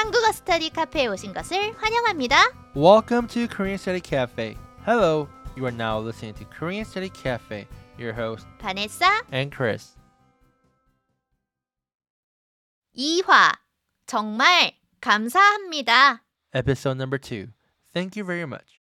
한국어 스터디 카페에 오신 것을 환영합니다. Welcome to Korean Study Cafe. Hello, you are now listening to Korean Study Cafe. Your host 바네사 and Chris. 2화 정말 감사합니다. Episode number two. Thank you very much.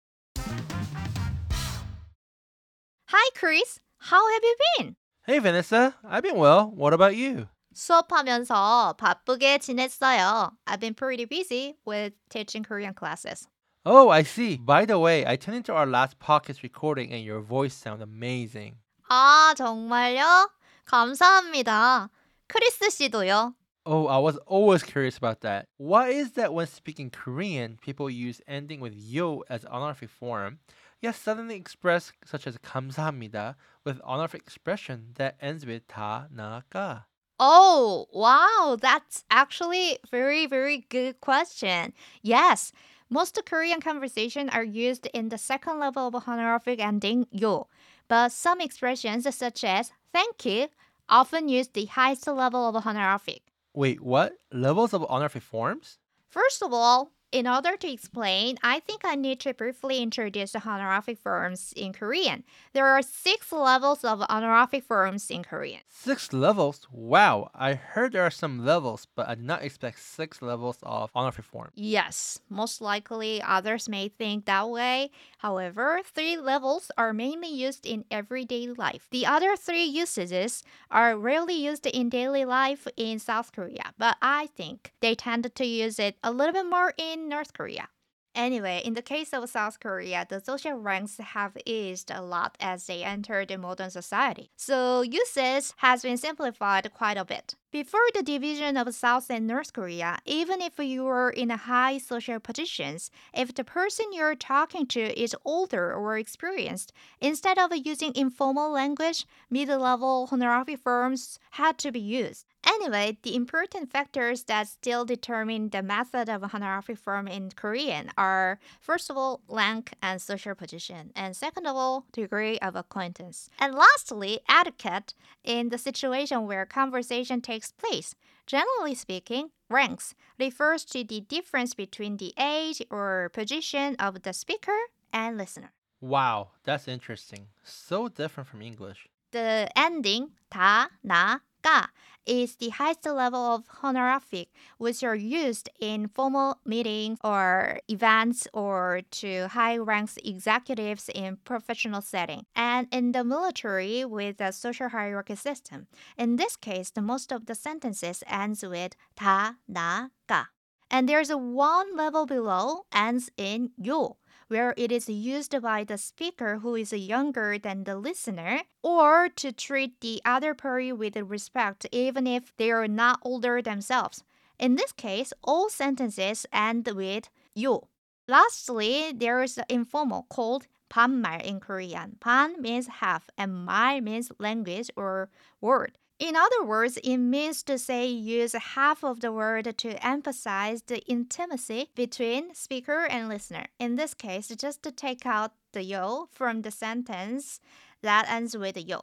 Hi Chris, how have you been? Hey Vanessa, I've been well. What about you? 수업하면서 바쁘게 지냈어요. I've been pretty busy with teaching Korean classes. Oh, I see. By the way, I tuned into our last podcast recording and your voice sounds amazing. 아, 정말요? 감사합니다. 크리스 씨도요. Oh, I was always curious about that. Why is that when speaking Korean, people use ending with yo as honorific form, yet suddenly express such as 감사합니다 with honorific expression that ends with 다, 나, 가? Oh, wow, that's actually very, very good question. Yes, most Korean conversations are used in the second level of honorific ending yo, but some expressions such as thank you often use the highest level of honorific. Wait, what? Levels of honorific forms? First of all, in order to explain, I think I need to briefly introduce the honorific forms in Korean. There are six levels of honorific forms in Korean. Six levels? Wow, I heard there are some levels, but I did not expect six levels of honorific form. Yes, most likely others may think that way. However, three levels are mainly used in everyday life. The other three usages are rarely used in daily life in South Korea, but I think they tend to use it a little bit more in North Korea. Anyway, in the case of South Korea, the social ranks have eased a lot as they entered the modern society. So usage has been simplified quite a bit. Before the division of South and North Korea, even if you were in high social positions, if the person you're talking to is older or experienced, instead of using informal language, mid-level honorific forms had to be used. Anyway, the important factors that still determine the method of honorific form in Korean are first of all rank and social position, and second of all degree of acquaintance, and lastly etiquette in the situation where conversation takes place. Generally speaking, ranks refers to the difference between the age or position of the speaker and listener. Wow, that's interesting. So different from English. The ending ta, 나, 가 is the highest level of honorific which are used in formal meetings or events or to high ranks executives in professional setting and in the military with a social hierarchy system. In this case, the most of the sentences ends with 다, 나, 가. And there's a one level below ends in 요 where it is used by the speaker who is younger than the listener, or to treat the other party with respect even if they are not older themselves. In this case, all sentences end with yo. Lastly, there is the informal called 반말 in Korean. 반 means half and 말 means language or word. In other words, it means to say use half of the word to emphasize the intimacy between speaker and listener. In this case, just to take out the yo from the sentence that ends with yo.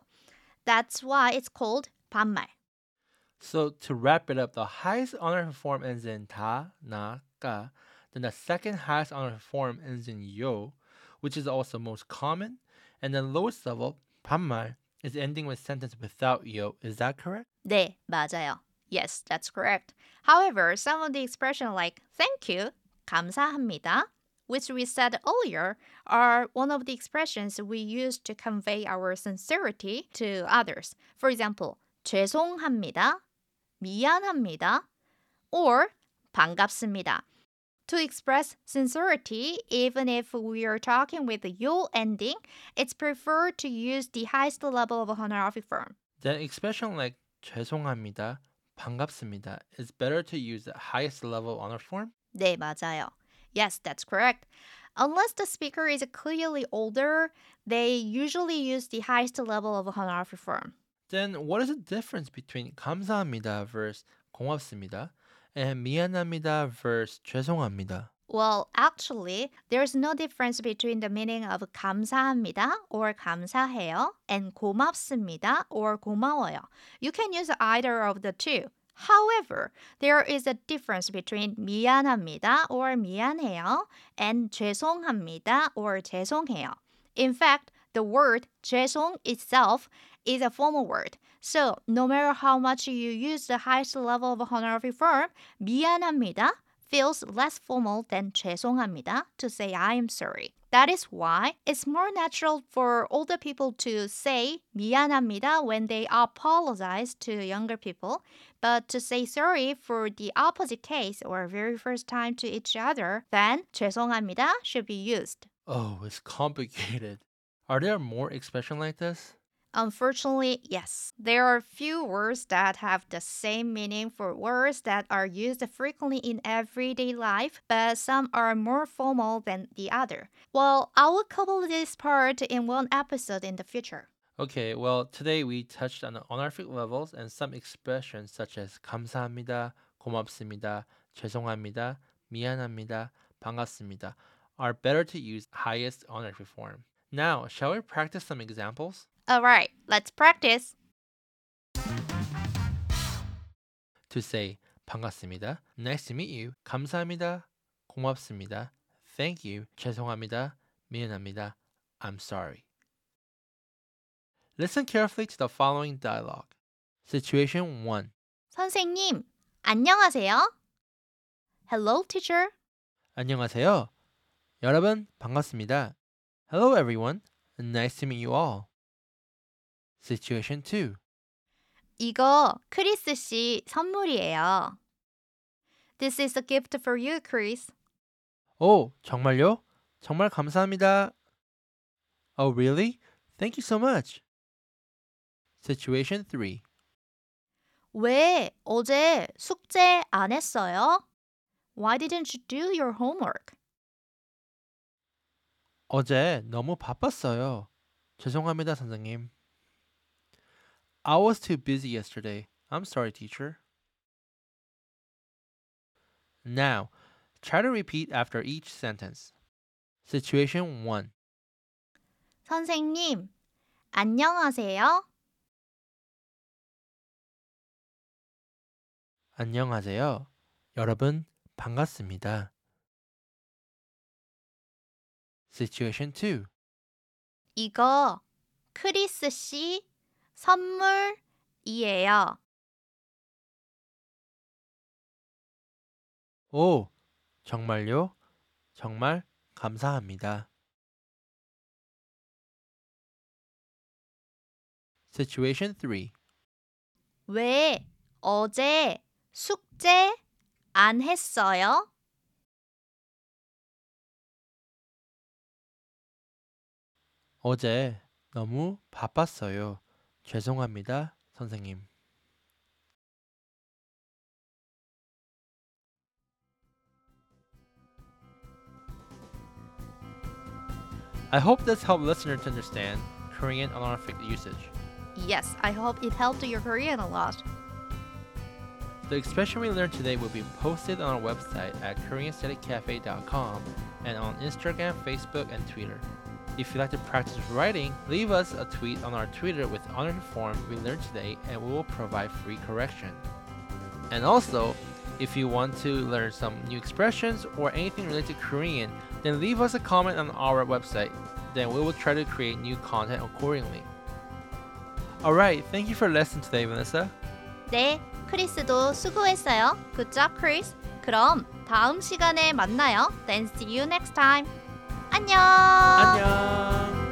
That's why it's called 반말. So to wrap it up, the highest honorific form ends in 다, 나, 가. Then the second highest honorific form ends in yo, which is also most common. And the lowest level, 반말, is ending with sentence without yo. Is that correct? 네, 맞아요. Yes, that's correct. However, some of the expression like thank you, 감사합니다, which we said earlier, are one of the expressions we use to convey our sincerity to others. For example, 죄송합니다, 미안합니다, or 반갑습니다. to express sincerity, even if we are talking with the yo ending, it's preferred to use the highest level of a honorific form. The expression like 죄송합니다, 반갑습니다 is better to use the highest level honor form. 네, 맞아요. Yes, that's correct. Unless the speaker is clearly older, they usually use the highest level of honorific form. Then what is the difference between 감사합니다 versus 고맙습니다? and 미안합니다 versus 죄송합니다? Well, actually, there's no difference between the meaning of 감사합니다 or 감사해요 and 고맙습니다 or 고마워요. You can use either of the two. However, there is a difference between 미안합니다 or 미안해요 and 죄송합니다 or 죄송해요. In fact, the word 죄송 itself is a formal word. So, no matter how much you use the highest level of honorific form, 미안합니다 feels less formal than 죄송합니다 to say I am sorry. That is why it's more natural for older people to say 미안합니다 when they apologize to younger people, but to say sorry for the opposite case or very first time to each other, then 죄송합니다 should be used. Oh, it's complicated. Are there more expressions like this? Unfortunately, yes. There are few words that have the same meaning for words that are used frequently in everyday life, but some are more formal than the other. Well, I will cover this part in one episode in the future. Okay, well, today we touched on the honorific levels and some expressions such as 감사합니다, 고맙습니다, 죄송합니다, 미안합니다, 반갑습니다 are better to use highest honorific form. Now, shall we practice some examples? Alright, let's practice. To say 반갑습니다, nice to meet you, 감사합니다, 고맙습니다, thank you, 죄송합니다, 미안합니다, I'm sorry. Listen carefully to the following dialogue. Situation 1. 선생님, 안녕하세요. Hello, teacher. 안녕하세요. 여러분 반갑습니다. Hello everyone. Nice to meet you all. Situation 2. 이거 크리스 씨 선물이에요. This is a gift for you, Chris. 오, 정말요? 정말 감사합니다. Oh, really? Thank you so much. Situation 3. 왜 어제 숙제 안 했어요? Why didn't you do your homework? 어제 너무 바빴어요. 죄송합니다, 선생님. I was too busy yesterday. I'm sorry, teacher. Now, try to repeat after each sentence. Situation 1. 선생님, 안녕하세요. 안녕하세요. 여러분, 반갑습니다. Situation 2. 이거 크리스 씨 선물이에요. 오, 정말요? 정말 감사합니다. Situation 3. 왜 어제 숙제 안 했어요? 어제 너무 바빴어요. 죄송합니다, 선생님. I hope this helped listeners to understand Korean honorific usage. Yes, I hope it helped your Korean a lot. The expression we learned today will be posted on our website at KoreanStudyCafe.com and on Instagram, Facebook, and Twitter. If you'd like to practice writing, leave us a tweet on our Twitter with honored form we learned today and we will provide free correction. And also, if you want to learn some new expressions or anything related to Korean, then leave us a comment on our website. Then we will try to create new content accordingly. Alright, thank you for listening today, Vanessa. 네, 크리스도 수고했어요. Good job, Chris. 그럼 다음 시간에 만나요. Then see you next time. 안녕. 안녕!